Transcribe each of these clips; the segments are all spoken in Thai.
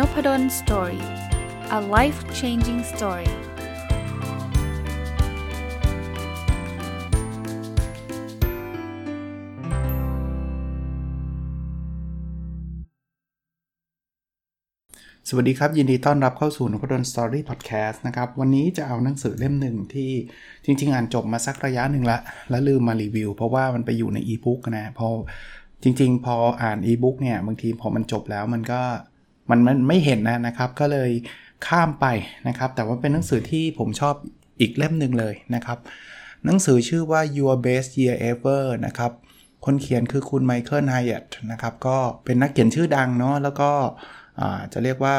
Nopadol Story a life changing story สวัสดีครับ ยินดีต้อนรับเข้าสู่นพดล Story พอดแคสต์นะครับ วันนี้จะเอาหนังสือเล่มหนึ่งที่จริง ๆ อ่านจบมาสักระยะหนึ่งละ แล้วลืมมารีวิว เพราะว่ามันไปอยู่ในอีบุ๊กนะพอจริง ๆ พออ่านอีบุ๊กเนี่ย บางทีพอมันจบแล้วมันก็ มันมันไม่เห็นนะนะครับ ก็เลยข้ามไปนะครับ แต่ว่าเป็นหนังสือที่ผมชอบอีกเล่มหนึ่งเลยนะครับ หนังสือชื่อว่า Your Best Year Ever นะครับ คนเขียนคือคุณไมเคิลไฮเอตนะครับ ก็เป็นนักเขียนชื่อดังเนาะแล้วก็จะเรียกว่า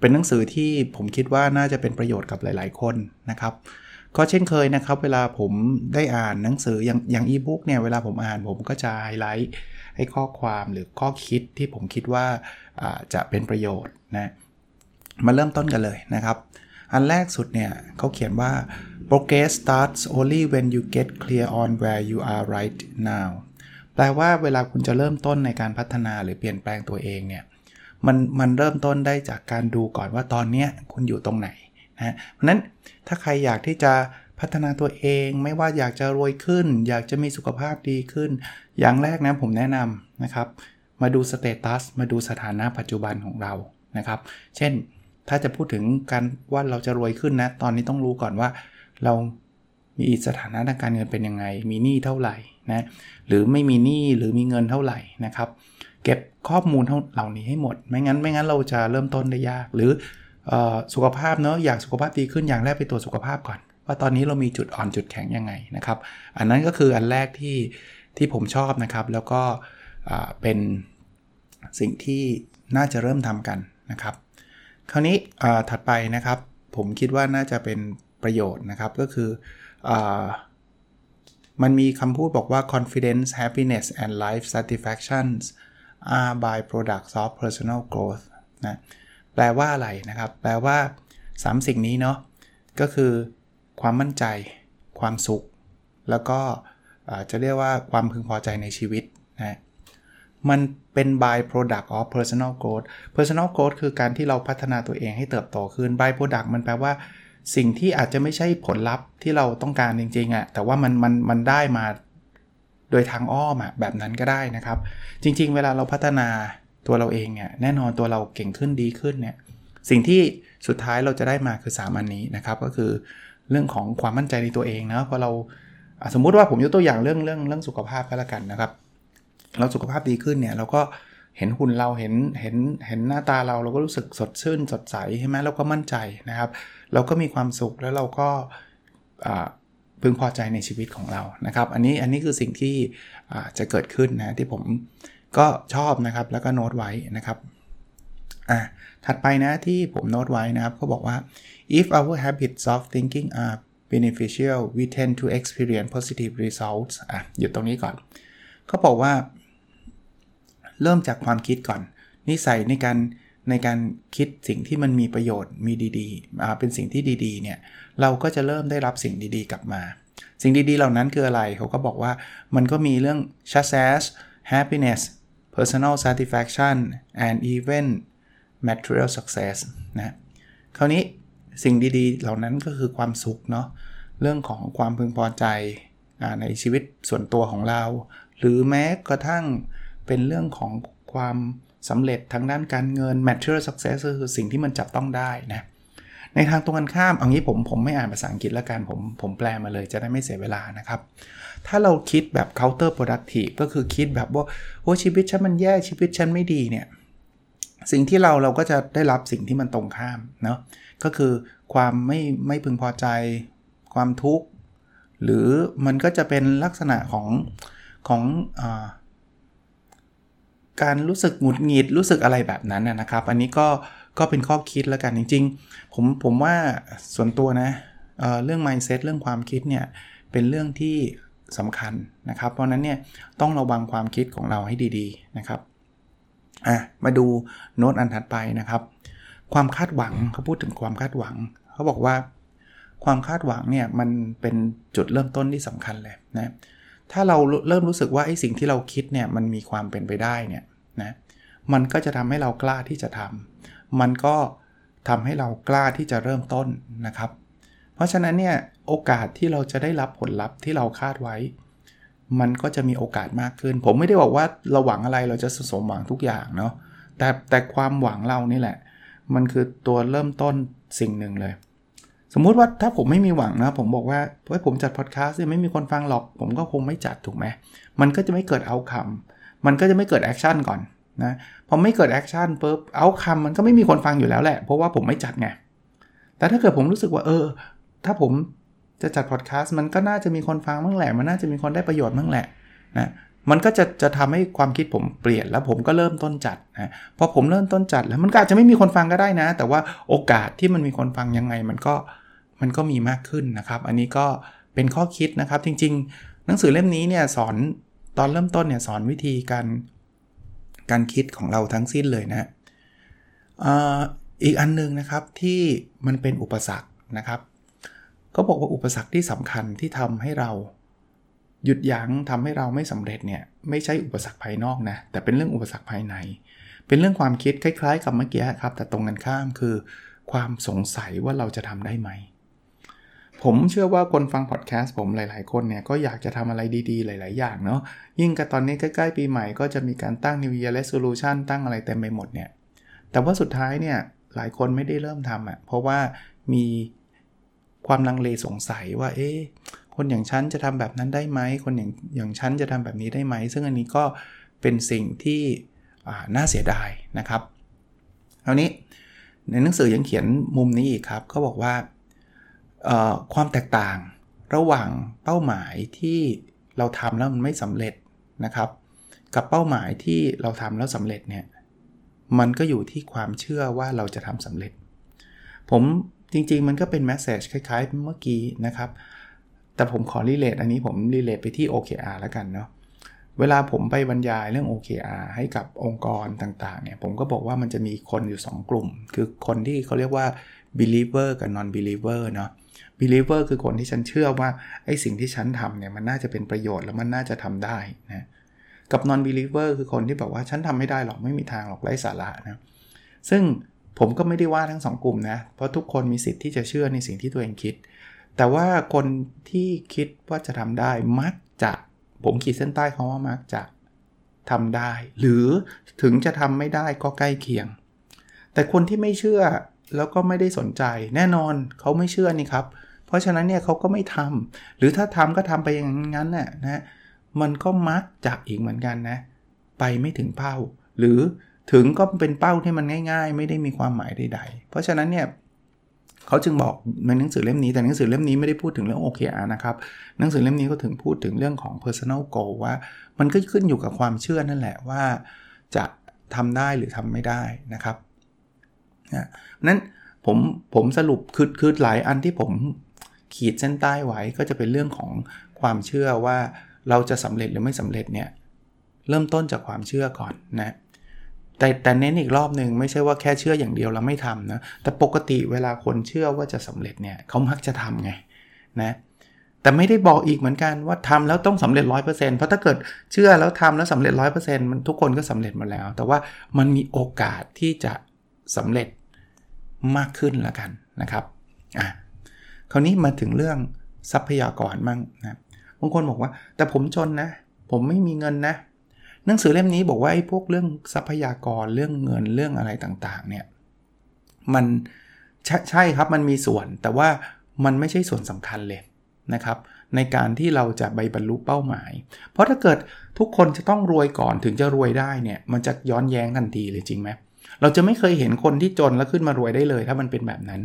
เป็นหนังสือที่ผมคิดว่าน่าจะเป็นประโยชน์กับหลาย ๆ คนนะครับ ก็เช่นเคยนะครับ เวลาผมได้อ่านหนังสืออย่างอย่างอีบุ๊กเนี่ยเวลาผมอ่านผมก็จะไฮไลท์ ให้ข้อความหรือข้อคิดที่ผมคิดว่าจะเป็นประโยชน์นะมาเริ่มต้นกันเลยนะครับ อันแรกสุดเนี่ยเขาเขียนว่า progress starts only when you get clear on where you are right now แปลว่าเวลาคุณจะเริ่มต้นในการพัฒนาหรือเปลี่ยนแปลงตัวเองเนี่ยมันมันเริ่มต้นได้จากการดูก่อนว่าตอนนี้คุณอยู่ตรงไหนนะเพราะนั้นถ้าใครอยากที่จะ พัฒนาตัวเองไม่ว่าอยากจะรวยขึ้น อยากจะมีสุขภาพดีขึ้น อย่างแรกนะผมแนะนำนะครับ มาดูสเตตัสมาดูสถานะปัจจุบันของเรานะครับ เช่นถ้าจะพูดถึงการว่าเราจะรวยขึ้นนะ ตอนนี้ต้องรู้ก่อนว่า เรามีสถานะทางการเงินเป็นยังไง มีหนี้เท่าไหร่นะหรือไม่มีหนี้หรือมีเงินเท่าไหร่นะครับ เก็บข้อมูลเหล่านี้ให้หมด ไม่งั้นไม่งั้นเราจะเริ่มต้นได้ยาก หรืออสุขภาพเนอะอยากสุขภาพดีขึ้นอย่างแรกไปตรวจสุขภาพก่อน ว่าตอนนี้เรามีจุดอ่อนจุดแข็งยังไงนะครับ อันนั้นก็คืออันแรกที่ที่ผมชอบนะครับ แล้วก็เป็นสิ่งที่น่าจะเริ่มทำกันนะครับ คราวนี้ถัดไปนะครับ ผมคิดว่าน่าจะเป็นประโยชน์นะครับก็คืออมันมีคำพูดบอกว่า confidence happiness and life satisfaction are by products of personal growth นะแปลว่าอะไรนะครับ แปลว่า 3 สิ่งนี้เนาะก็คือ ความมั่นใจ ความสุข แล้วก็จะเรียกว่าความพึงพอใจในชีวิตนะมันเป็น by product of personal growth personal growth คือการที่เราพัฒนาตัวเองให้เติบโตขึ้น by product มันแปลว่า สิ่งที่อาจจะไม่ใช่ผลลัพธ์ที่เราต้องการจริงๆอะ่ะแต่ว่ามันมันมันได้มาโดยทางอ้อมอะแบบนั้นก็ได้นะครับ จริงๆ เวลาเราพัฒนาตัวเราเองเนี่ยแน่นอนตัวเราเก่งขึ้นดีขึ้นเนี่ยสิ่งที่สุดท้ายเราจะได้มาคือ 3 อันนี้นะครับ ก็คือ เรื่องของความมั่นใจในตัวเองนะพอเราสมมุติว่าผมยกตัวอย่างเรื่องเรื่องเรื่องสุขภาพก็แล้วกันนะครับ เราสุขภาพดีขึ้นเนี่ยเราก็เห็นหุ่นเราเห็นเห็นเห็นหน้าตาเราเราก็รู้สึกสดชื่นสดใสใช่ไหมเราก็มั่นใจนะครับ เราก็มีความสุขแล้วเราก็พึงพอใจในชีวิตของเรานะครับ อันนี้อันนี้คือสิ่งที่จะเกิดขึ้นนะที่ผมก็ชอบนะครับแล้วก็โน้ตไว้นะครับอะถัดไปนะที่ผมโน้ตไว้นะครับเขาบอกว่า if our habits of thinking are beneficial we tend to experience positive results อะหยุดตรงนี้ก่อน เขาบอกว่า เริ่มจากความคิดก่อน นิสัยในการในการคิดสิ่งที่มันมีประโยชน์มีดีๆเป็นสิ่งที่ดีๆเนี่ยเราก็จะเริ่มได้รับสิ่งดีๆ กลับมา สิ่งดีๆ เหล่านั้นคืออะไร เขาก็บอกว่ามันก็มีเรื่อง success happiness personal satisfaction and even material success นะคราวนี้ สิ่งดีๆ เหล่านั้นก็คือความสุขเนาะเรื่องของความพึงพอใจในชีวิตส่วนตัวของเรา หรือแม้กระทั่งเป็นเรื่องของความสำเร็จทางด้านการเงิน material success คือสิ่งที่มันจับต้องได้นะในทางตรงกันข้ามเอางี้ผมผมไม่อ่านภาษาอังกฤษแล้วกันผมผมแปลมาเลยจะได้ไม่เสียเวลานะครับ ถ้าเราคิดแบบ counter productive ก็คือคิดแบบว่าโอ้ชีวิตฉันมันแย่ชีวิตฉันไม่ดีเนี่ยสิ่งที่เราเราก็จะได้รับสิ่งที่มันตรงข้ามเนาะ ก็คือความไม่ไม่พึงพอใจ ความทุกข์ หรือมันก็จะเป็นลักษณะของของอการรู้สึกหงุดหงิดรู้สึกอะไรแบบนั้นนะครับ อันนี้ก็ก็เป็นข้อคิดแล้วกันจริง ๆ ผมผมว่าส่วนตัวนะเเรื่อง mindset เรื่องความคิดเนี่ยเป็นเรื่องที่สำคัญนะครับ เพราะนั้นเนี่ยต้องระวังความคิดของเราให้ดีๆนะครับอะมาดูโน้ตอันถัดไปนะครับ ความคาดหวังเขาพูดถึงความคาดหวัง เขาบอกว่าความคาดหวังเนี่ยมันเป็นจุดเริ่มต้นที่สำคัญเลยนะถ้าเราเริ่มรู้สึกว่าไอ้สิ่งที่เราคิดเนี่ยมันมีความเป็นไปได้เนี่ยนะมันก็จะทำให้เรากล้าที่จะทำมันก็ทำให้เรากล้าที่จะเริ่มต้นนะครับ เพราะฉะนั้นเนี่ยโอกาสที่เราจะได้รับผลลัพธ์ที่เราคาดไว้ มันก็จะมีโอกาสมากขึ้น ผมไม่ได้บอกว่าเราหวังอะไรเราจะสมหวังทุกอย่างเนาะแต่แต่ความหวังเรานี่แหละ มันคือตัวเริ่มต้นสิ่งหนึ่งเลย สมมุติว่าถ้าผมไม่มีหวังนะ ผมบอกว่าเฮ้ยผมจัดพอดแคสต์ไม่มีคนฟังหรอก ผมก็คงไม่จัดถูกไหมมันก็จะไม่เกิด outcome มันก็จะไม่เกิด action ก่อนนะพอไม่เกิด action ปุ๊บ outcome มันก็ไม่มีคนฟังอยู่แล้วแหละเพราะว่าผมไม่จัดไงแต่ถ้าเกิดผมรู้สึกว่าเออ ถ้าผมจะจัดพอดแคสต์มันก็น่าจะมีคนฟังบ้างแหละ มันน่าจะมีคนได้ประโยชน์บ้างแหละนะ มันก็จะจะทำให้ความคิดผมเปลี่ยนแล้วผมก็เริ่มต้นจัดนะพอผมเริ่มต้นจัดแล้วมันก็อาจจะไม่มีคนฟังก็ได้นะ แต่ว่าโอกาสที่มันมีคนฟังยังไงมันก็มันก็มีมากขึ้นนะครับ อันนี้ก็เป็นข้อคิดนะครับ จริง ๆ หนังสือเล่มนี้เนี่ยสอนตอนเริ่มต้นเนี่ยสอนวิธีการการคิดของเราทั้งสิ้นเลยนะอีกอันนึงนะครับที่มันเป็นอุปสรรคนะครับ ก็บอกว่าอุปสรรคที่สำคัญที่ทำให้เรา หยุดยั้งทำให้เราไม่สำเร็จเนี่ยไม่ใช่อุปสรรคภายนอกนะแต่เป็นเรื่องอุปสรรคภายใน เป็นเรื่องความคิดคล้าย ๆ กับเมื่อกี้ครับ แต่ตรงกันข้ามคือ ความสงสัยว่าเราจะทำได้ไหม ผมเชื่อว่าคนฟังพอดแคสต์ผมหลาย ๆ คนเนี่ยก็อยากจะทำอะไรดีๆ หลาย ๆ อย่างเนาะยิ่งกับตอนนี้ใกล้ ๆ ปีใหม่ก็จะมีการตั้ง New Year Resolution ตั้งอะไรเต็มไปหมดเนี่ยแต่ว่าสุดท้ายเนี่ยหลายคนไม่ได้เริ่มทำอะ่ะเพราะว่ามีความลังเลสงสัยว่าเอ๊ะ คนอย่างฉันจะทำแบบนั้นได้ไหม คนอย่างอย่างฉันจะทำแบบนี้ได้ไหม ซึ่งอันนี้ก็เป็นสิ่งที่น่าเสียดายนะครับคราวนี้ในหนังสือยังเขียนมุมนี้อีกครับเขาบอกว่าความแตกต่างระหว่างเป้าหมายที่เราทำแล้วมันไม่สำเร็จนะครับ กับเป้าหมายที่เราทำแล้วสำเร็จเนี่ยมันก็อยู่ที่ความเชื่อว่าเราจะทำสำเร็จ ผมจริงๆ มันก็เป็น message คล้ายๆ เมื่อกี้นะครับ แต่ผมขอ relate อันนี้ผม relate ไปที่ OKR แล้วกันเนาะเวลาผมไปบรรยายเรื่อง OKR ให้กับองค์กรต่างๆเนี่ยผมก็บอกว่ามันจะมีคนอยู่ 2 กลุ่ม คือคนที่เขาเรียกว่า believer กับ non believer เนาะ believer คือคนที่ฉันเชื่อว่าไอ้สิ่งที่ฉันทำเนี่ยมันน่าจะเป็นประโยชน์แล้วมันน่าจะทำได้นะกับ non believer คือคนที่แบบว่าฉันทำไม่ได้หรอกไม่มีทางหรอกไร้สาระนะซึ่งผมก็ไม่ได้ว่าทั้ง 2 กลุ่มนะเพราะทุกคนมีสิทธิ์ที่จะเชื่อในสิ่งที่ตัวเองคิด แต่ว่าคนที่คิดว่าจะทำได้มักจะผมขีดเส้นใต้เขาว่ามักจะทำได้ หรือถึงจะทำไม่ได้ก็ใกล้เคียง แต่คนที่ไม่เชื่อแล้วก็ไม่ได้สนใจ แน่นอนเขาไม่เชื่อนี่ครับ เพราะฉะนั้นเนี่ยเขาก็ไม่ทำหรือถ้าทำก็ทำไปอย่างนั้นน่ะนะมันก็มักจะอีกเหมือนกันนะ ไปไม่ถึงเป้า หรือถึงก็เป็นเป้าที่มันง่าย ๆ ไม่ได้มีความหมายใดๆ เพราะฉะนั้นเนี่ย เขาจึงบอกในหนังสือเล่มนี้แต่หนังสือเล่มนี้ไม่ได้พูดถึงเรื่อง OKR นะครับหนังสือเล่มนี้ก็ถึงพูดถึงเรื่องของ personal goal ว่า มันก็ขึ้นอยู่กับความเชื่อนั่นแหละว่า จะทำได้หรือทำไม่ได้นะครับนะนั้นผมผมสรุปคือคือหลายอันที่ผมขีดเส้นใต้ไว้ก็จะเป็นเรื่องของความเชื่อว่าเราจะสำเร็จหรือไม่สำเร็จเนี่ยเริ่มต้นจากความเชื่อก่อนนะ แต่แต่เน้นอีกรอบหนึ่งไม่ใช่ว่าแค่เชื่ออย่างเดียวแล้วไม่ทำนะ แต่ปกติเวลาคนเชื่อว่าจะสำเร็จเนี่ยเขามักจะทำไงนะแต่ไม่ได้บอกอีกเหมือนกันว่าทำแล้วต้องสำเร็จ 100%เพราะถ้าเกิดเชื่อแล้วทำแล้วสำเร็จ 100%มันทุกคนก็สำเร็จมาแล้ว แต่ว่ามันมีโอกาสที่จะสำเร็จมากขึ้นละกันนะครับอะคราวนี้มาถึงเรื่องทรัพยากรมั่งนะบางคนบอกว่า แต่ผมจนนะ ผมไม่มีเงินนะ หนังสือเล่มนี้บอกว่าไอ้พวกเรื่องทรัพยากรเรื่องเงินเรื่องอะไรต่างๆเนี่ยมันใชใช่ครับมันมีส่วน แต่ว่ามันไม่ใช่ส่วนสำคัญเลยนะครับ ในการที่เราจะไปบรรลุเป้าหมาย เพราะถ้าเกิดทุกคนจะต้องรวยก่อนถึงจะรวยได้เนี่ยมันจะย้อนแย้งทันทีเลยจริงไหมเราจะไม่เคยเห็นคนที่จนแล้วขึ้นมารวยได้เลย ถ้ามันเป็นแบบนั้น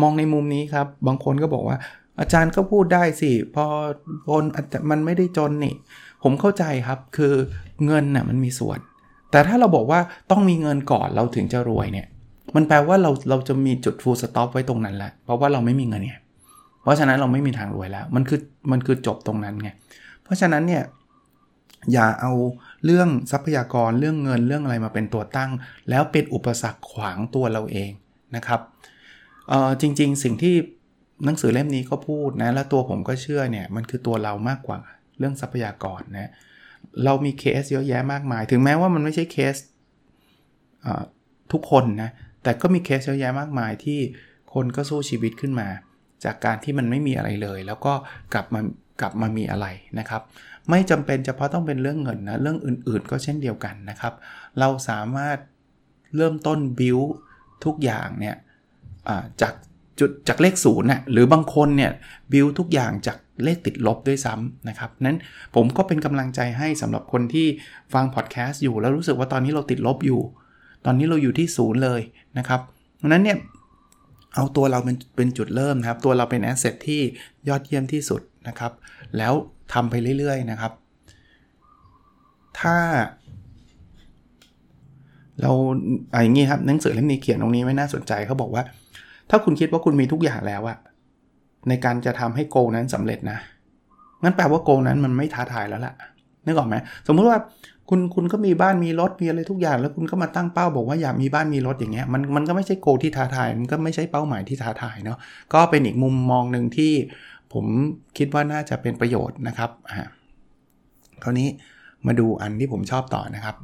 มองในมุมนี้ครับ บางคนก็บอกว่าอาจารย์ก็พูดได้สิ พอคนมันไม่ได้จนนี่ ผมเข้าใจครับคือเงินน่ะมันมีส่วน แต่ถ้าเราบอกว่าต้องมีเงินก่อนเราถึงจะรวยเนี่ย มันแปลว่าเราเราจะมีจุดฟูลสต็อปไว้ตรงนั้นแหละเพราะว่าเราไม่มีเงินไงเพราะฉะนั้นเราไม่มีทางรวยแล้ว มันคือมันคือจบตรงนั้นไงเพราะฉะนั้นเนี่ยอย่าเอาเรื่องทรัพยากรเรื่องเงินเรื่องอะไรมาเป็นตัวตั้ง แล้วเป็นอุปสรรคขวางตัวเราเองนะครับเออจริง ๆ สิ่งที่หนังสือเล่มนี้ก็พูดนะ และตัวผมก็เชื่อเนี่ย มันคือตัวเรามากกว่า เรื่องทรัพยากรนะเรามีเคสเยอะแยะมากมาย ถึงแม้ว่ามันไม่ใช่เคสทุกคนนะ แต่ก็มีเคสเยอะแยะมากมายที่คนก็สู้ชีวิตขึ้นมา จากการที่มันไม่มีอะไรเลย แล้วก็กลับมากลับมามีอะไรนะครับ ไม่จำเป็นเฉพาะต้องเป็นเรื่องเงินนะ เรื่องอื่นๆ ก็เช่นเดียวกันนะครับ เราสามารถเริ่มต้นบิวทุกอย่างเนี่ยจาก จุดจากเลขศูนย์น่ะหรือบางคนเนี่ยบิวทุกอย่างจากเลขติดลบด้วยซ้ำนะครับนั้นผมก็เป็นกำลังใจให้สำหรับคนที่ฟังพอดแคสต์อยู่ แล้วรู้สึกว่าตอนนี้เราติดลบอยู่ ตอนนี้เราอยู่ที่ศูนย์เลยนะครับดังนั้นเนี่ยเอาตัวเราเป็นเป็นจุดเริ่มนะครับ ตัวเราเป็นแอสเซทที่ยอดเยี่ยมที่สุดนะครับ แล้วทำไปเรื่อยๆนะครับ ถ้า เราอย่างนี้ครับหนังสือเล่มนี้เขียนตรงนี้ไม่น่าสนใจเขาบอกว่า ถ้าคุณคิดว่าคุณมีทุกอย่างแล้วอะในการจะทำให้โกนั้นสำเร็จนะ งั้นแปลว่าโกนั้นมันไม่ท้าทายแล้วล่ะ นึกออกไหม สมมุติว่าคุณคุณก็มีบ้านมีรถมีอะไรทุกอย่าง แล้วคุณก็มาตั้งเป้าบอกว่าอยากมีบ้านมีรถอย่างเงี้ย มันมันก็ไม่ใช่โกที่ท้าทาย มันก็ไม่ใช่เป้าหมายที่ท้าทายเนาะ ก็เป็นอีกมุมมองหนึ่งที่ผมคิดว่าน่าจะเป็นประโยชน์นะครับ อ่าคราวนี้มาดูอันที่ผมชอบต่อนะครับ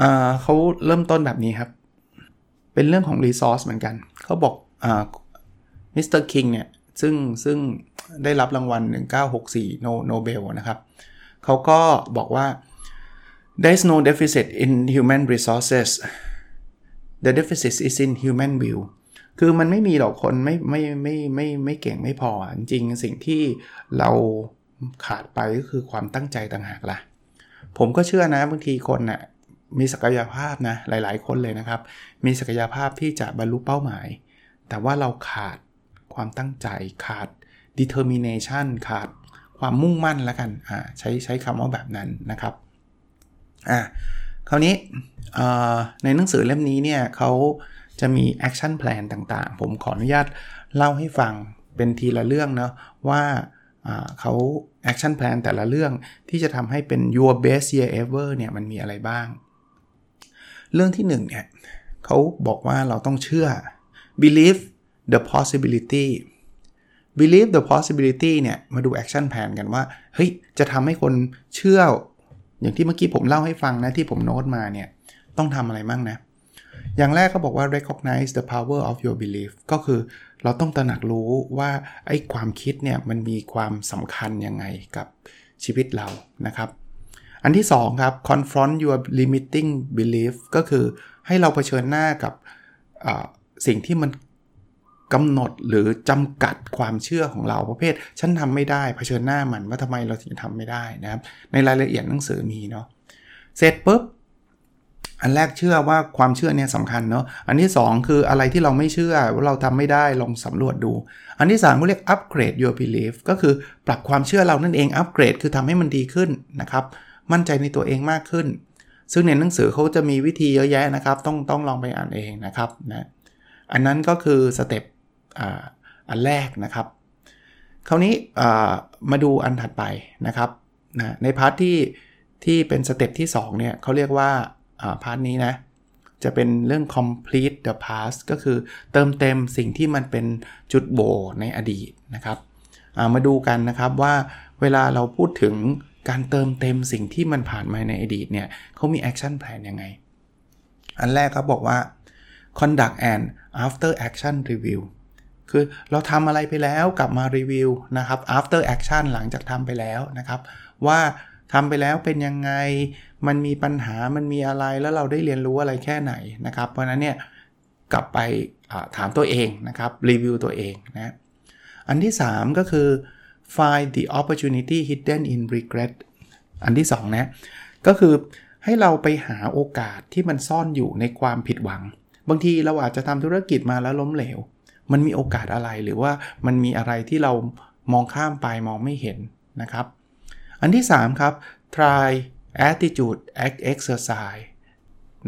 อ่าเขาเริ่มต้นแบบนี้ครับ เป็นเรื่องของ resource เหมือนกัน เขาบอกอ่า Mister King เนี่ย ซึ่งซึ่งได้รับรางวัล 1964 โนโนเบลนะครับ เขาก็บอกว่า there's no deficit in human resources the deficit is in human will คือมันไม่มีหรอกคนไม่ไม่ไม่ไม่ไม่เก่งไม่พอ จริงสิ่งที่เราขาดไปก็คือความตั้งใจต่างหากละ่ะ ผมก็เชื่อนะบางทีคนนะ่ะ มีศักยภาพนะหลาย ๆ คนเลยนะครับ มีศักยภาพที่จะบรรลุเป้าหมาย แต่ว่าเราขาดความตั้งใจขาด determination ขาดความมุ่งมั่นแล้วกันอ่าใช้ใช้คำว่าแบบนั้นนะครับอ่าคราวนี้ในหนังสือเล่มนี้เนี่ยเขาจะมี action plan ต่างๆ ผมขออนุญาตเล่าให้ฟังเป็นทีละเรื่องเนาะว่าเขา action plan แต่ละเรื่องที่จะทำให้เป็น your best year ever เนี่ยมันมีอะไรบ้าง เรื่องที่1เนี่ยเขาบอกว่าเราต้องเชื่อ believe the possibility believe the possibility เนี่ย มาดู action plan กันว่า เฮ้ย จะทำให้คนเชื่อ อย่างที่เมื่อกี้ผมเล่าให้ฟังนะ ที่ผมโน้ตมาเนี่ย ต้องทำอะไรบ้างนะ อย่างแรกก็บอกว่า recognize the power of your belief ก็คือเราต้องตระหนักรู้ว่าไอ้ความคิดเนี่ย มันมีความสำคัญยังไงกับชีวิตเรานะครับ อันที่ 2 ครับ confront your limiting belief ก็คือให้เราเผชิญหน้ากับสิ่งที่มันกำหนดหรือจำกัดความเชื่อของเราประเภท ฉันทำไม่ได้เผชิญหน้ามันว่าทำไมเราถึงทำไม่ได้นะครับ ในรายละเอียดหนังสือมีเนาะเสร็จปุ๊บอันแรกเชื่อว่าความเชื่อเนี่ยสำคัญเนาะ อันที่ 2 คืออะไรที่เราไม่เชื่อว่าเราทำไม่ได้ลองสำรวจดู อันที่3เขาเรียก upgrade your belief ก็คือปรับความเชื่อเรานั่นเอง upgrade คือทำให้มันดีขึ้นนะครับ มั่นใจในตัวเองมากขึ้น ซึ่งในหนังสือเขาจะมีวิธีเยอะแยะนะครับ ต้องต้องลองไปอ่านเองนะครับนะอันนั้นก็คือ step อันแรกนะครับ คราวนี้มาดูอันถัดไปนะครับนะใน part ที่ที่เป็น step ที่ 2 เนี่ยเขาเรียกว่า part นี้นะจะเป็นเรื่อง complete the past ก็คือเติมเต็มสิ่งที่มันเป็นจุดโหว่ในอดีตนะครับ มาดูกันนะครับว่าเวลาเราพูดถึง การเติมเต็มสิ่งที่มันผ่านมาในอดีตเนี่ยเขามี action plan ยังไง อันแรกเขาบอกว่า conduct an after action review คือเราทำอะไรไปแล้วกลับมารีวิวนะครับ after action หลังจากทำไปแล้วนะครับ ว่าทำไปแล้วเป็นยังไง มันมีปัญหามันมีอะไรแล้วเราได้เรียนรู้อะไรแค่ไหนนะครับ เพราะนั้นเนี่ยกลับไปถามตัวเองนะครับรีวิวตัวเองนะ อันที่ 3 ก็คือ find the opportunity hidden in regret อันที่ 2 นะ ก็คือให้เราไปหาโอกาสที่มันซ่อนอยู่ในความผิดหวัง บางทีเราอาจจะทำธุรกิจมาแล้วล้มเหลว มันมีโอกาสอะไรหรือว่ามันมีอะไรที่เรามองข้ามไปมองไม่เห็นนะครับ อันที่ 3 ครับ try attitude exercise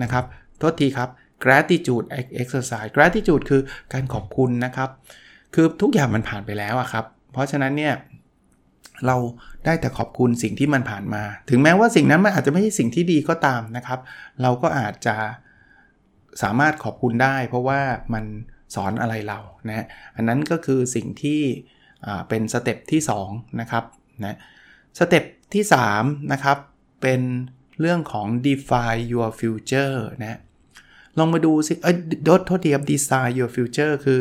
นะครับโทษทีครับ gratitude exercise gratitude คือการขอบคุณนะครับ คือทุกอย่างมันผ่านไปแล้วอะครับ เพราะฉะนั้นเนี่ย เราได้แต่ขอบคุณสิ่งที่มันผ่านมา ถึงแม้ว่าสิ่งนั้นมันอาจจะไม่ใช่สิ่งที่ดีก็ตามนะครับ เราก็อาจจะสามารถขอบคุณได้ เพราะว่ามันสอนอะไรเรานะอันนั้นก็คือสิ่งที่เป็น step ที่2นะครับนะ step ที่3นะครับเป็นเรื่องของ define your future นะลองมาดูสิเอ้ยโทโทษทีครับ design your future คือ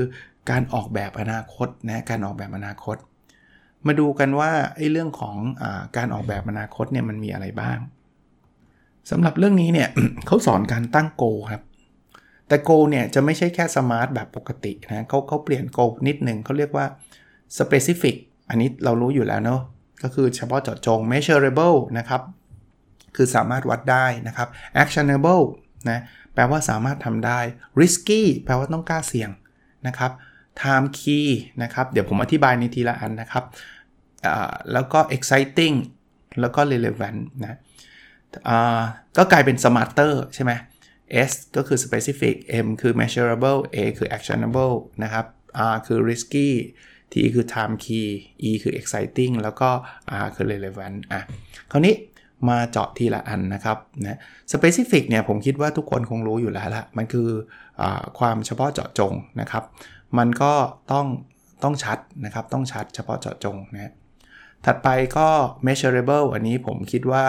การออกแบบอนาคตนะการออกแบบอนาคต มาดูกันว่าไอ้เรื่องของอการออกแบบอนาคตเนี่ยมันมีอะไรบ้างสำหรับเรื่องนี้เนี่ยเขาสอนการตั้งโกครับแต่โกเนี่ยจะไม่ใช่แค่สมาร์ทแบบปกตินะเขาเขาเปลี่ยนโกนิดหนึ่งเขาเรียกว่า specific อันนี้เรารู้อยู่แล้วเนาะก็คือเฉพาะเจาะจง measurable นะครับ คือสามารถวัดได้นะครับ actionable นะแปลว่าสามารถทำได้ risky แปลว่าต้องกล้าเสี่ยงนะครับ time key นะครับ เดี๋ยวผมอธิบายในทีละอันนะครับ แล้วก็ exciting แล้วก็ relevant นะก็กลายเป็น smarter ใช่ไหม S ก็คือ specific M คือ measurable A คือ actionable นะครับ R คือ risky T คือ time key E คือ exciting แล้วก็ R คือ relevant อะคราวนี้มาเจาะทีละอันนะครับนะ specific เนี่ยผมคิดว่าทุกคนคงรู้อยู่แล้วละมันคืออความเฉพาะเจาะจงนะครับ มันก็ต้องต้องชัดนะครับ ต้องชัดเฉพาะเจาะจงนะ ถัดไปก็ measurable อันนี้ผมคิดว่า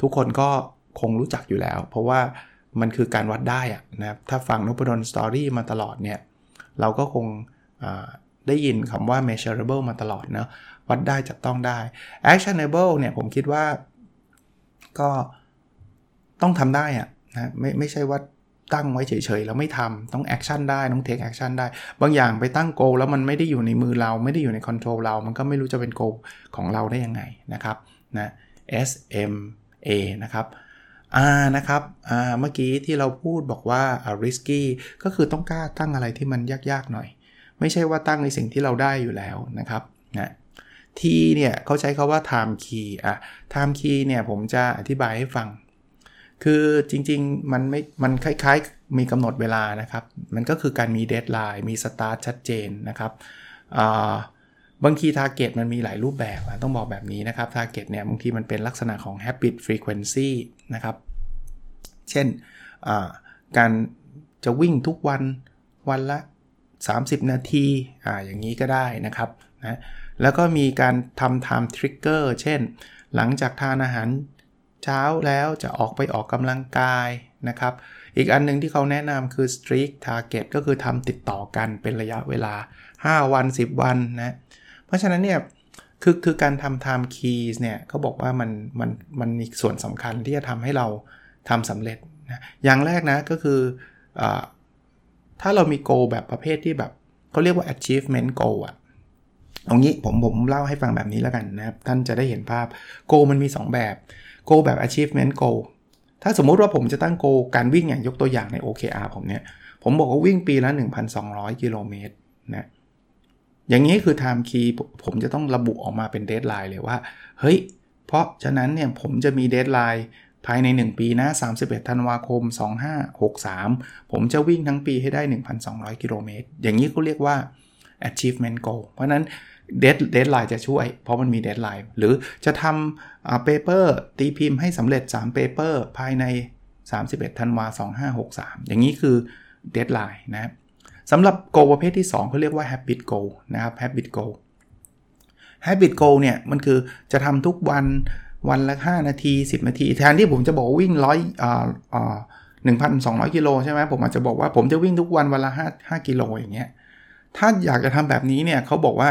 ทุกคนก็คงรู้จักอยู่แล้ว เพราะว่ามันคือการวัดได้นะครับถ้าฟังนพดลสตอรี่มาตลอดเนี่ยเราก็คงได้ยินคำว่า measurable มาตลอดเนะวัดได้จับต้องได้ actionable เนี่ยผมคิดว่าก็ต้องทำได้อะนะไม่ไม่ใช่ว่า ตั้งไว้เฉยๆแล้วไม่ทำต้อง action ได้ต้อง take action ได้ บางอย่างไปตั้ง goal แล้วมันไม่ได้อยู่ในมือเราไม่ได้อยู่ใน control เรา มันก็ไม่รู้จะเป็น goal ของเราได้ยังไงนะครับนะ S M A นะครับ R นะครับ R เมื่อกี้ที่เราพูดบอกว่า risky ก็คือต้องกล้าตั้งอะไรที่มันยากๆหน่อย ไม่ใช่ว่าตั้งในสิ่งที่เราได้อยู่แล้วนะครับนะ T เนี่ยเขาใช้คำว่า time key อะ time key เนี่ยผมจะอธิบายให้ฟัง คือจริงๆ มันไม่มันคล้ายๆ มีกำหนดเวลานะครับ มันก็คือการมี deadline มีสตาร์ทชัดเจนนะครับบางที target มันมีหลายรูปแบบต้องบอกแบบนี้นะครับ target เนี่ยบางทีมันเป็นลักษณะของ habit frequency นะครับ เช่นการจะวิ่งทุกวันวันละ 30 นาทีอ่าอย่างนี้ก็ได้นะครับนะแล้วก็มีการทำ time trigger เช่น หลังจากทานอาหาร เช้าแล้วจะออกไปออกกำลังกายนะครับ อีกอันนึงที่เขาแนะนำคือ strict target ก็คือทำติดต่อกันเป็นระยะเวลา 5 วัน 10 วันนะ เพราะฉะนั้นเนี่ยคือคือการทำ time keys เนี่ยเขาบอกว่ามันมันมันมีส่วนสำคัญที่จะทำให้เราทำสำเร็จนะอย่างแรกนะก็คืออถ้าเรามี goal แบบประเภทที่แบบเขาเรียกว่า achievement goal อะเอางี้ผมผมเล่าให้ฟังแบบนี้แล้วกันนะครับ ท่านจะได้เห็นภาพ goal มันมี 2 แบบ g o แบบ achievement goal ถ้าสมมุติว่าผมจะตั้ง g o การวิ่งอย่างยกตัวอย่างใน OKR ผมเนี่ย ผมบอกว่าวิ่งปีละ 1,200 กิโลเมตรนะอย่างนี้คือ time key ผมจะต้องระบุออกมาเป็น deadline เลยว่า เฮ้ย เพราะฉะนั้นเนี่ยผมจะมี deadline ภายใน 1 ปีนะ31 ธันวาคม 2563 ผมจะวิ่งทั้งปีให้ได้ 1,200 กิโลเมตร อย่างนี้เขาเรียกว่า achievement goal เพราะนั้น dead deadline จะช่วย เพราะมันมี deadline หรือจะทำ paper ตีพิมพ์ให้สำเร็จ3 paper ภายใน 31ธันวา2563 อย่างนี้คือเดทไลน์นะครับสำหรับ goal ประเภทที่ 2เขาเรียกว่า habit goal นะครับ habit goal habit goal เนี่ย มันคือจะทำทุกวันวันละ 5 นาที 10 นาที แทนที่ผมจะบอกวิ่งร้อยอ่าอ่า1,200 กิโลใช่ไหมผมอาจจะบอกว่าผมจะวิ่งทุกวันวันละ5 5กิโลอย่างเงี้ยถ้าอยากจะทำแบบนี้เนี่ยเขาบอกว่า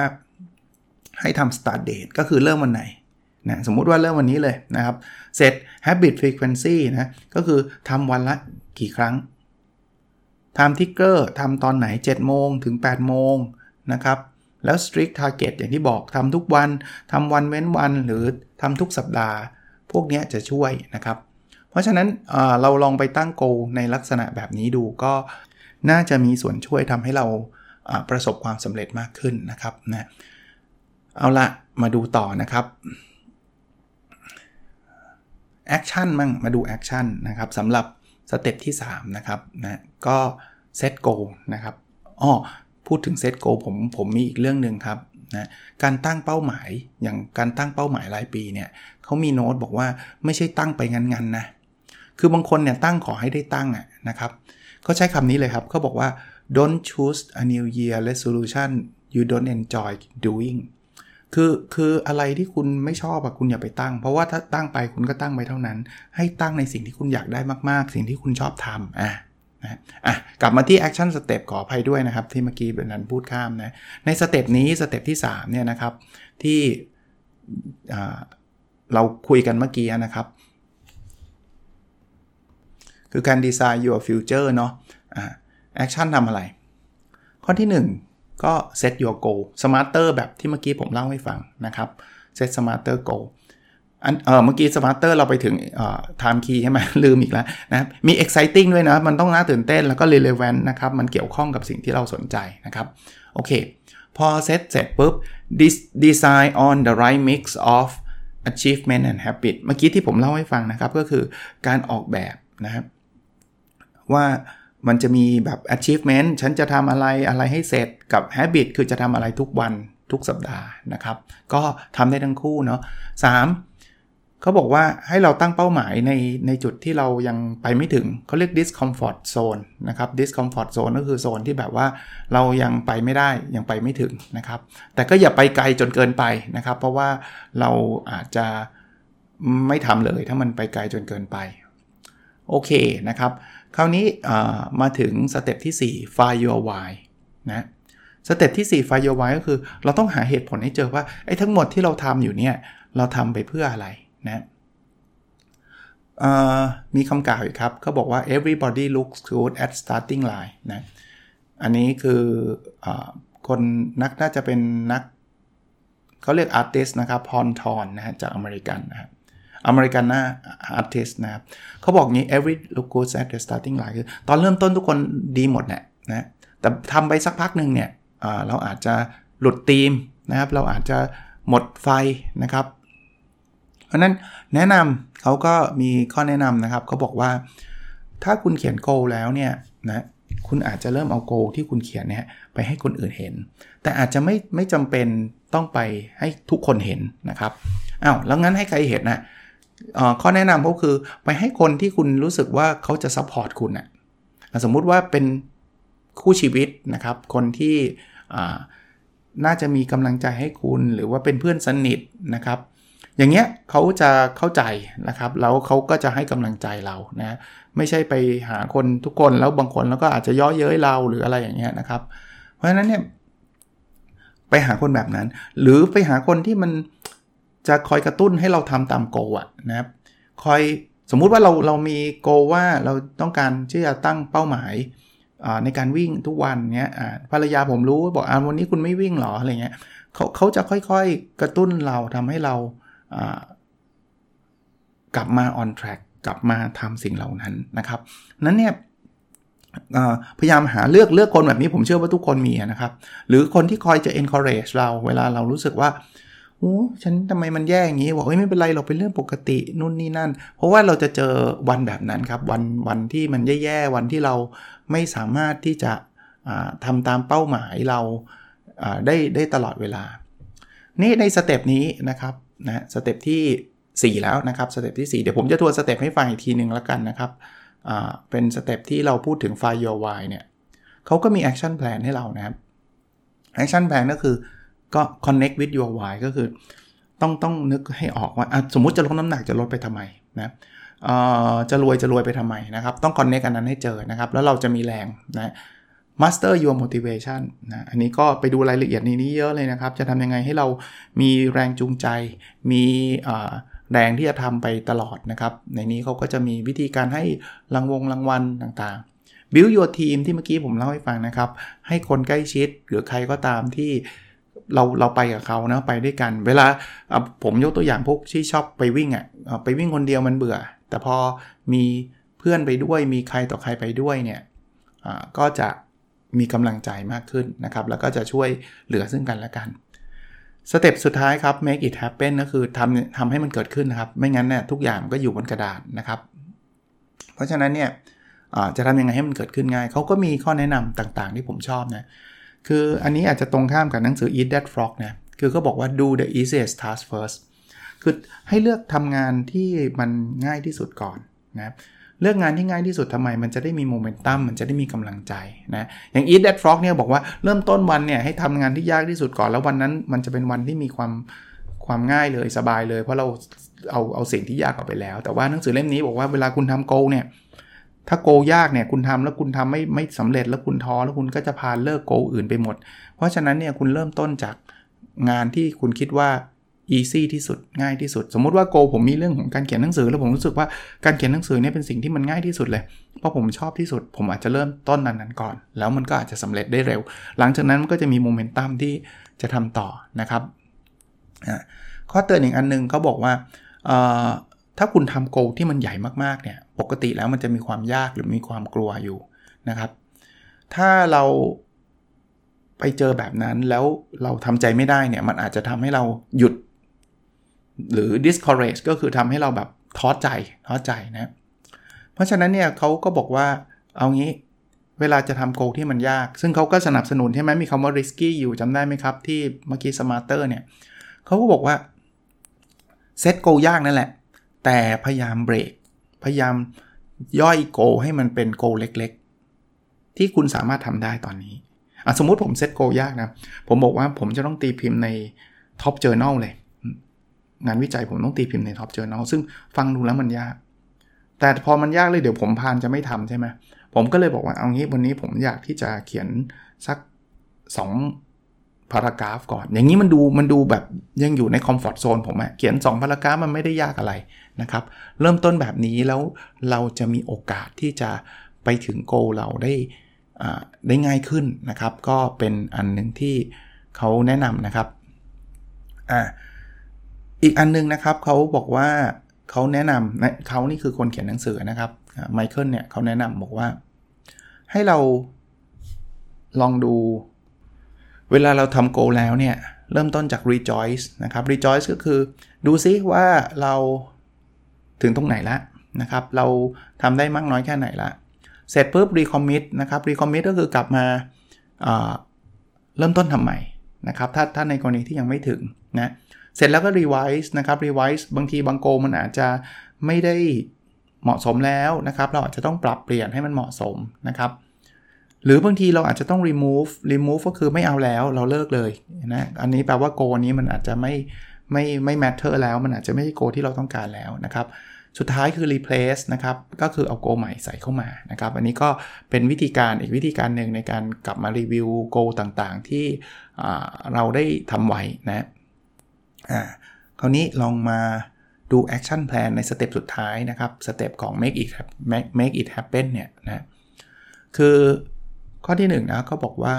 ให้ทำ start date ก็คือเริ่มวันไหนนะสมมุติว่าเริ่มวันนี้เลยนะครับ เสร็จ habit frequency นะก็คือทำวันละกี่ครั้ง time ticker ทำตอนไหน 7 โมงถึง 8 โมงนะครับแล้ว strict target อย่างที่บอกทำทุกวันทำวันเว้นวันหรือทำทุกสัปดาห์ พวกนี้จะช่วยนะครับ เพราะฉะนั้นเราลองไปตั้งโกในลักษณะแบบนี้ดูก็น่าจะมีส่วนช่วยทำให้เราประสบความสำเร็จมากขึ้นนะครับนะ เอาละมาดูต่อนะครับ action มั่งมาดู action นะครับสำหรับ step ที่ 3 นะครับนะก็ set goal นะครับอ้อพูดถึง set goal ผมผมมีอีกเรื่องหนึ่งครับนะการตั้งเป้าหมายอย่างการตั้งเป้าหมายรายปีเนี่ยเขามีโน้ตบอกว่าไม่ใช่ตั้งไปงันๆนะคือบางคนเนี่ยตั้งขอให้ได้ตั้งอะนะครับเขาใช้คำนี้เลยครับเขาบอกว่า don't choose a new year resolution you don't enjoy doing คือคืออะไรที่คุณไม่ชอบอะคุณอย่าไปตั้ง เพราะว่าถ้าตั้งไปคุณก็ตั้งไปเท่านั้น ให้ตั้งในสิ่งที่คุณอยากได้มาก ๆ สิ่งที่คุณชอบทำอะนะอะกลับมาที่ action step ขออภัยด้วยนะครับ ที่เมื่อกี้เป็นนันพูดข้ามนะในสเต็ปนี้สเต็ปที่3เนี่ยนะครับที่เราคุยกันเมื่อกี้นะครับ คือการ design your future เนาะอะ action ทำอะไร ข้อที่ 1 ก็ set your goal smarter แบบที่เมื่อกี้ผมเล่าให้ฟังนะครับ set smarter goal อันเออเมื่อกี้ smarter เราไปถึงเอ่อ time key ใช่ไหมลืมอีกแล้วนะมี exciting ด้วยนะ มันต้องน่าตื่นเต้นแล้วก็ relevant นะครับ มันเกี่ยวข้องกับสิ่งที่เราสนใจนะครับ โอเค พอเซตเสร็จปุ๊บ design on the right mix of achievement and habit เมื่อกี้ที่ผมเล่าให้ฟังนะครับ ก็คือการออกแบบนะครับว่า มันจะมีแบบ achievement ฉันจะทำอะไรอะไรให้เสร็จกับ habit คือจะทำอะไรทุกวันทุกสัปดาห์นะครับ ก็ทำได้ทั้งคู่เนาะสามเขาบอกว่าให้เราตั้งเป้าหมายในในจุดที่เรายังไปไม่ถึงเขาเรียก discomfort zone นะครับ discomfort zone ก็คือโซนที่แบบว่าเรายังไปไม่ได้ยังไปไม่ถึงนะครับ แต่ก็อย่าไปไกลจนเกินไปนะครับ เพราะว่าเราอาจจะไม่ทำเลยถ้ามันไปไกลจนเกินไป โอเคนะครับ คราวนี้มาถึงสเต็ปที่ 4 find your why นะสเต็ปที่ 4 find your why ก็คือเราต้องหาเหตุผลให้เจอว่าไอ้ทั้งหมดที่เราทำอยู่เนี่ยเราทำไปเพื่ออะไรนะมีคำกล่าวอีกครับเขาบอกว่า everybody looks good at starting line นะอันนี้คืออคนนักน่าจะเป็นนักเขาเรียก artist นะครับพอนทอนนะฮะจากอเมริกันนะครับ อเมริกันน่า artist นะครับเขาบอกงี้ everybody looks good at the starting line คือตอนเริ่มต้นทุกคนดีหมดแหละนะแต่ทำไปสักพักหนึ่งเนี่ยเราอาจจะหลุดธีมนะครับ เราอาจจะหมดไฟนะครับ เพราะนั้นแนะนำเขาก็มีข้อแนะนำนะครับเขาบอกว่าถ้าคุณเขียน goal แล้วเนี่ยนะคุณอาจจะเริ่มเอา goal ที่คุณเขียนเนี่ยไปให้คนอื่นเห็น แต่อาจจะไม่ไม่จำเป็นต้องไปให้ทุกคนเห็นนะครับอ้าวแล้วงั้นให้ใครเห็นนะ ข้อแนะนำก็คือไปให้คนที่คุณรู้สึกว่าเขาจะ support คุณนะสมมุติว่าเป็นคู่ชีวิตนะครับ คนที่น่าจะมีกำลังใจให้คุณหรือว่าเป็นเพื่อนสนิทนะครับ อย่างเงี้ยเขาจะเข้าใจนะครับ แล้วเขาก็จะให้กำลังใจเรานะไม่ใช่ไปหาคนทุกคนแล้วบางคนแล้วก็อาจจะย่อเย้ยเราหรืออะไรอย่างเงี้ยนะครับ เพราะฉะนั้นเนี่ยไปหาคนแบบนั้น หรือไปหาคนที่มัน จะคอยกระตุ้นให้เราทำตามโกอะนะครับคอยสมมุติว่าเราเรามีโกว่าเราต้องการที่จะตั้งเป้าหมายในการวิ่งทุกวันเนี้ยภรรยาผมรู้บอกอ่าวันนี้คุณไม่วิ่งหรออะไรเงี้ยเขาเขาจะค่อยๆกระตุ้นเราทำให้เรากลับมา on track กลับมาทำสิ่งเหล่านั้นนะครับ นั้นเนี่ยพยายามหาเลือกเลือกคนแบบนี้ผมเชื่อว่าทุกคนมีนะครับ หรือคนที่คอยจะ encourage เราเวลาเรารู้สึกว่า โอ้ฉันทำไมมันแย่อย่างนี้บอกเฮ้ยไม่เป็นไรเราเป็นเรื่องปกตินู่นนี่นั่น เพราะว่าเราจะเจอวันแบบนั้นครับ วันวันที่มันแย่ๆวันที่เราไม่สามารถที่จะทำตามเป้าหมายเราได้ได้ตลอดเวลา นี่ใน step นี้นะครับนะ step ที่ 4 แล้วนะครับ step ที่ 4 เดี๋ยวผมจะทวน step ให้ฟังอีกทีหนึ่งแล้วกันนะครับเป็น step ที่เราพูดถึง Find Your Why เนี่ยเขาก็มี Action Plan ให้เรานะครับ Action Plan ก็คือ ก็ Connect with Your Why ก็คือต้องต้องนึกให้ออกว่าสมมุติจะลดน้ำหนักจะลดไปทำไมนะจะรวยจะรวยไปทำไมนะครับ ต้อง connect กันนั้นให้เจอนะครับ แล้วเราจะมีแรงนะ master your motivation นะอันนี้ก็ไปดูรายละเอียดในนี้เยอะเลยนะครับ จะทำยังไงให้เรามีแรงจูงใจ มีแรงที่จะทำไปตลอดนะครับ ในนี้เขาก็จะมีวิธีการให้รางวงรางวัลต่างๆ build your team ที่เมื่อกี้ผมเล่าให้ฟังนะครับ ให้คนใกล้ชิดหรือใครก็ตามที่ เราเราไปกับเขานะไปด้วยกัน เวลาผมยกตัวอย่างพวกที่ชอบไปวิ่งอะ่ะไปวิ่งคนเดียวมันเบื่อ แต่พอมีเพื่อนไปด้วยมีใครต่อใครไปด้วยเนี่ยก็จะมีกำลังใจมากขึ้นนะครับ แล้วก็จะช่วยเหลือซึ่งกันและกันสเต็ปสุดท้ายครับ make it happen ก็คือทำทำให้มันเกิดขึ้นนะครับ ไม่งั้นเนี่ยทุกอย่างก็อยู่บนกระดาษนะครับ เพราะฉะนั้นเนี่ยจะทำยังไงให้มันเกิดขึ้นง่ายเขาก็มีข้อแนะนำต่างๆ ที่ผมชอบนะ คืออันนี้อาจจะตรงข้ามกับหนังสือ Eat That Frog นะคือเขาบอกว่า do the easiest task first คือให้เลือกทำงานที่มันง่ายที่สุดก่อนนะเลือกงานที่ง่ายที่สุดทำไม มันจะได้มีโมเมนตัมมันจะได้มีกำลังใจนะอย่าง Eat That Frog เนี่ยบอกว่าเริ่มต้นวันเนี่ยให้ทำงานที่ยากที่สุดก่อน แล้ววันนั้นมันจะเป็นวันที่มีความความง่ายเลยสบายเลย เพราะเราเอาเอาสิ่งที่ยากออกไปแล้ว แต่ว่าหนังสือเล่มนี้บอกว่าเวลาคุณทำโกเนี่ย ถ้าโกยากเนี่ยคุณทำแล้วคุณทำไม่ไม่สำเร็จแล้วคุณท้อแล้วคุณก็จะพาเลิกโกอื่นไปหมด เพราะฉะนั้นเนี่ยคุณเริ่มต้นจากงานที่คุณคิดว่า easy ที่สุดง่ายที่สุด สมมุติว่าโกผมมีเรื่องของการเขียนหนังสือ แล้วผมรู้สึกว่าการเขียนหนังสือเนี่ยเป็นสิ่งที่มันง่ายที่สุดเลย เพราะผมชอบที่สุด ผมอาจจะเริ่มต้นนั้นนั้นก่อน แล้วมันก็อาจจะสำเร็จได้เร็ว หลังจากนั้นมันก็จะมีโมเมนตัมที่จะทำต่อนะครับข้อเตือนอีกอันนึงเขาบอกว่า ถ้าคุณทำโกที่มันใหญ่มากๆเนี่ยปกติแล้วมันจะมีความยากหรือมีความกลัวอยู่นะครับ ถ้าเราไปเจอแบบนั้นแล้วเราทำใจไม่ได้เนี่ยมันอาจจะทำให้เราหยุด หรือ discourage ก็คือทำให้เราแบบท้อใจท้อใจนะเพราะฉะนั้นเนี่ยเขาก็บอกว่าเอางี้เวลาจะทำโกที่มันยาก ซึ่งเขาก็สนับสนุนใช่ไหมมีคำว่า risky อยู่จำได้ไหมครับ ที่เมื่อกี้ smarter เนี่ยเขาก็บอกว่าเซตโกยากนั่นแหละ แต่พยายามเบรก พยายามย่อย goal ให้มันเป็น goal เล็กๆ ที่คุณสามารถทำได้ตอนนี้อสมมุติผม set goal ยากนะ ผมบอกว่าผมจะต้องตีพิมพ์ใน top journal เลย งานวิจัยผมต้องตีพิมพ์ใน top journal ซึ่งฟังดูแล้วมันยาก แต่พอมันยากเลยเดี๋ยวผมพานจะไม่ทำใช่ไหมผมก็เลยบอกว่าเอางี้วันนี้ผมอยากที่จะเขียนสัก 2 paragraph ก่อน อย่างนี้มันดูมันดูแบบยังอยู่ใน comfort zone ผมอะเขียน 2 paragraph มันไม่ได้ยากอะไรนะครับ เริ่มต้นแบบนี้แล้วเราจะมีโอกาสที่จะไปถึง goal เราได้ได้ง่ายขึ้นนะครับ ก็เป็นอันหนึ่งที่เขาแนะนำนะครับอ่าอีกอันนึงนะครับเขาบอกว่าเขาแนะนำนะเขานี่คือคนเขียนหนังสือนะครับไมเคิลเนี่ยเขาแนะนำบอกว่า ให้เราลองดู เวลาเราทำโกแล้วเนี่ยเริ่มต้นจาก rejoice นะครับ rejoice ก็คือดูซิว่าเราถึงตรงไหนแล้วนะครับ เราทำได้มากน้อยแค่ไหนละเสร็จปุ๊บ recommit นะครับ recommit ก็คือกลับมาเริ่มต้นทำใหม่นะครับ ถ้าถ้าในกรณีที่ยังไม่ถึงนะเสร็จแล้วก็ revise นะครับ revise บางทีบางโกมันอาจจะไม่ได้เหมาะสมแล้วนะครับ เราอาจจะต้องปรับเปลี่ยนให้มันเหมาะสมนะครับ หรือบางทีเราอาจจะต้อง remove remove ก็คือไม่เอาแล้วเราเลิกเลยนะอันนี้แปลว่า goal นี้มันอาจจะไม่ไม่ไม่ matter แล้วมันอาจจะไม่ใช่ goal ที่เราต้องการแล้วนะครับสุดท้ายคือ replace นะครับ ก็คือเอา goal ใหม่ใส่เข้ามานะครับ อันนี้ก็เป็นวิธีการอีกวิธีการหนึ่งในการกลับมา review goal ต่างๆ ที่เราได้ทำไว้นะอ่าคราวนี้ลองมาดู action plan ใน step สุดท้ายนะครับ step ของ make it make it happen เนี่ยนะ คือ ข้อที่1นนะเขาบอกว่า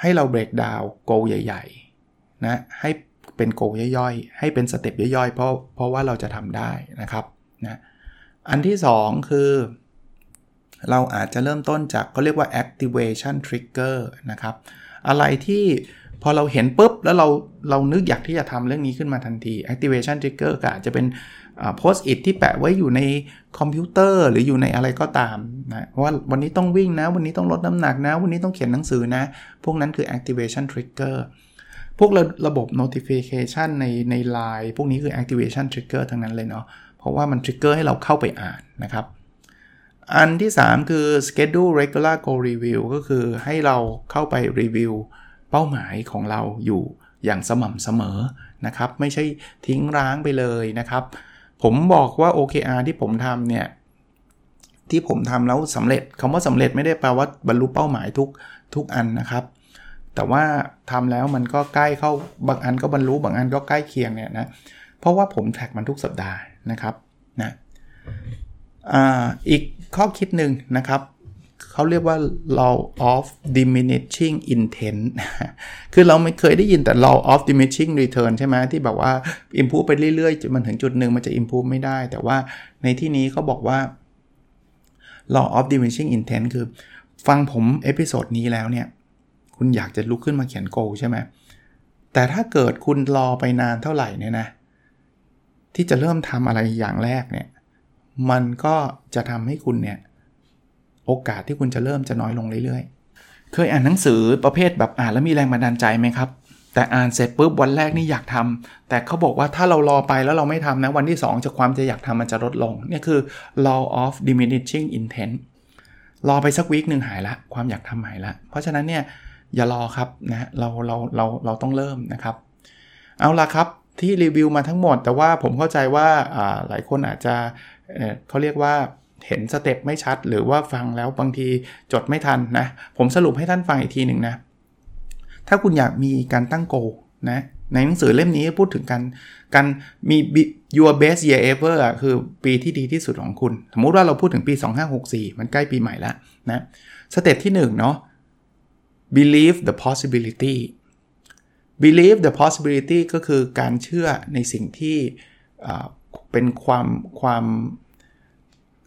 ให้เรา break down โกใหญ่ๆนะให้เป็นโกย่อยๆ ให้เป็นสเต็ปย่อยๆ เพราะเพราะว่าเราจะทำได้นะครับนะอันที่ 2 คือ เราอาจจะเริ่มต้นจากเขาเรียกว่า activation trigger นะครับ อะไรที่พอเราเห็นปุ๊บ แล้วเราเรานึกอยากที่จะทำเรื่องนี้ขึ้นมาทันที activation trigger ก็อาจจะเป็น post it ที่แปะไว้อยู่ในคอมพิวเตอร์หรืออยู่ในอะไรก็ตามนะว่าวันนี้ต้องวิ่งนะ วันนี้ต้องลดน้ำหนักนะ วันนี้ต้องเขียนหนังสือนะ พวกนั้นคือ activation trigger พวกระระบบ notification ในใน Line พวกนี้คือ activation trigger ทั้งนั้นเลยเนาะเพราะว่ามัน trigger ให้เราเข้าไปอ่านนะครับ อันที่ 3 คือ schedule regular goal review ก็คือให้เราเข้าไปรีวิวเป้าหมายของเราอยู่อย่างสม่ำเสมอนะครับ ไม่ใช่ทิ้งร้างไปเลยนะครับ ผมบอกว่า OKR ที่ผมทำเนี่ยที่ผมทำแล้วสำเร็จคำว่าสำเร็จไม่ได้แปลว่าบรรลุเป้าหมายทุกทุกอันนะครับ แต่ว่าทำแล้วมันก็ใกล้เข้าบางอันก็บรรลุบางอันก็ใกล้เคียงเนี่ยนะเพราะว่าผมแท็กมันทุกสัปดาห์นะครับนะอีกข้อคิดหนึ่งนะครับ เขาเรียกว่า law of diminishing intent คือเราไม่เคยได้ยินแต่ law of diminishing return ใช่ไหมที่แบบว่า improve ไปเรื่อยๆ มันถึงจุดหนึ่งมันจะ improve ไม่ได้ แต่ว่าในที่นี้เขาบอกว่า law of diminishing intent คือ ฟังผม episode นี้แล้วเนี่ย คุณอยากจะลุกขึ้นมาเขียน goal ใช่ไหมแต่ถ้าเกิดคุณรอไปนานเท่าไหร่เนี่ยนะ ที่จะเริ่มทำอะไรอย่างแรกเนี่ย มันก็จะทำให้คุณเนี่ย โอกาสที่คุณจะเริ่มจะน้อยลงเรื่อยๆ เคยอ่านหนังสือประเภทแบบอ่านแล้วมีแรงบันดาลใจไหมครับ แต่อ่านเสร็จปุ๊บวันแรกนี่อยากทำแต่เขาบอกว่าถ้าเรารอไปแล้วเราไม่ทำนะวันที่ 2จะความจะอยากทำมันจะลดลงนี่คือ law of diminishing intent รอไปสักวีคหนึ่งหายละความอยากทำหายละ เพราะฉะนั้นเนี่ยอย่ารอครับนะเราเราเราเราต้องเริ่มนะครับ เอาละครับที่รีวิวมาทั้งหมด แต่ว่าผมเข้าใจว่าหลายคนอาจจะเขาเรียกว่า เห็นสเต็ปไม่ชัด หรือว่าฟังแล้วบางทีจดไม่ทันนะ ผมสรุปให้ท่านฟังอีกทีหนึ่งนะ ถ้าคุณอยากมีการตั้ง goal นะในหนังสือเล่มนี้พูดถึงการการมี your best year ever คือปีที่ดีที่สุดของคุณ สมมุติว่าเราพูดถึงปี 2564 มันใกล้ปีใหม่แล้วนะสเต็ปที่1เนาะ believe the possibility believe the possibility ก็คือการเชื่อในสิ่งที่เป็นความความ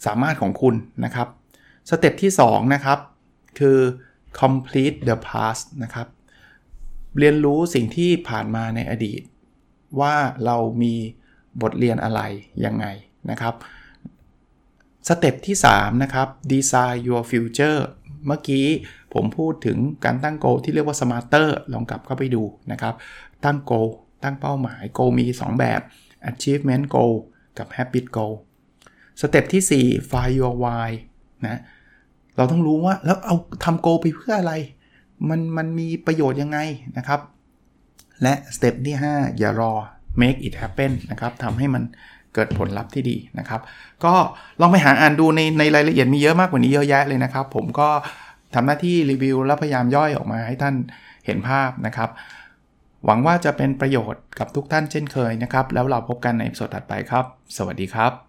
สามารถของคุณนะครับสเต็ปที่2นะครับคือ complete the past นะครับเรียนรู้สิ่งที่ผ่านมาในอดีต ว่าเรามีบทเรียนอะไรยังไงนะครับสเต็ปที่3นะครับ design your future เมื่อกี้ผมพูดถึงการตั้ง goal ที่เรียกว่า smarter ลองกลับเข้าไปดูนะครับ ตั้งโกตั้งเป้าหมายโกมี 2 แบบ achievement goal กับ habit goal สเต็ปที่ 4 find your why นะเราต้องรู้ว่าแล้วเราทำ goal ไปเพื่ออะไร มันมันมีประโยชน์ยังไงนะครับ และสเต็ปที่ 5 อย่ารอ make it happen นะครับทำให้มันเกิดผลลัพธ์ที่ดีนะครับ ก็ลองไปหาอ่านดูในในรายละเอียดมีเยอะมากกว่านี้เยอะแยะเลยนะครับ ผมก็ทำหน้าที่รีวิวแล้วพยายามย่อยออกมาให้ท่านเห็นภาพนะครับ หวังว่าจะเป็นประโยชน์กับทุกท่านเช่นเคยนะครับ แล้วเราพบกันในสดถัดไปครับ สวัสดีครับ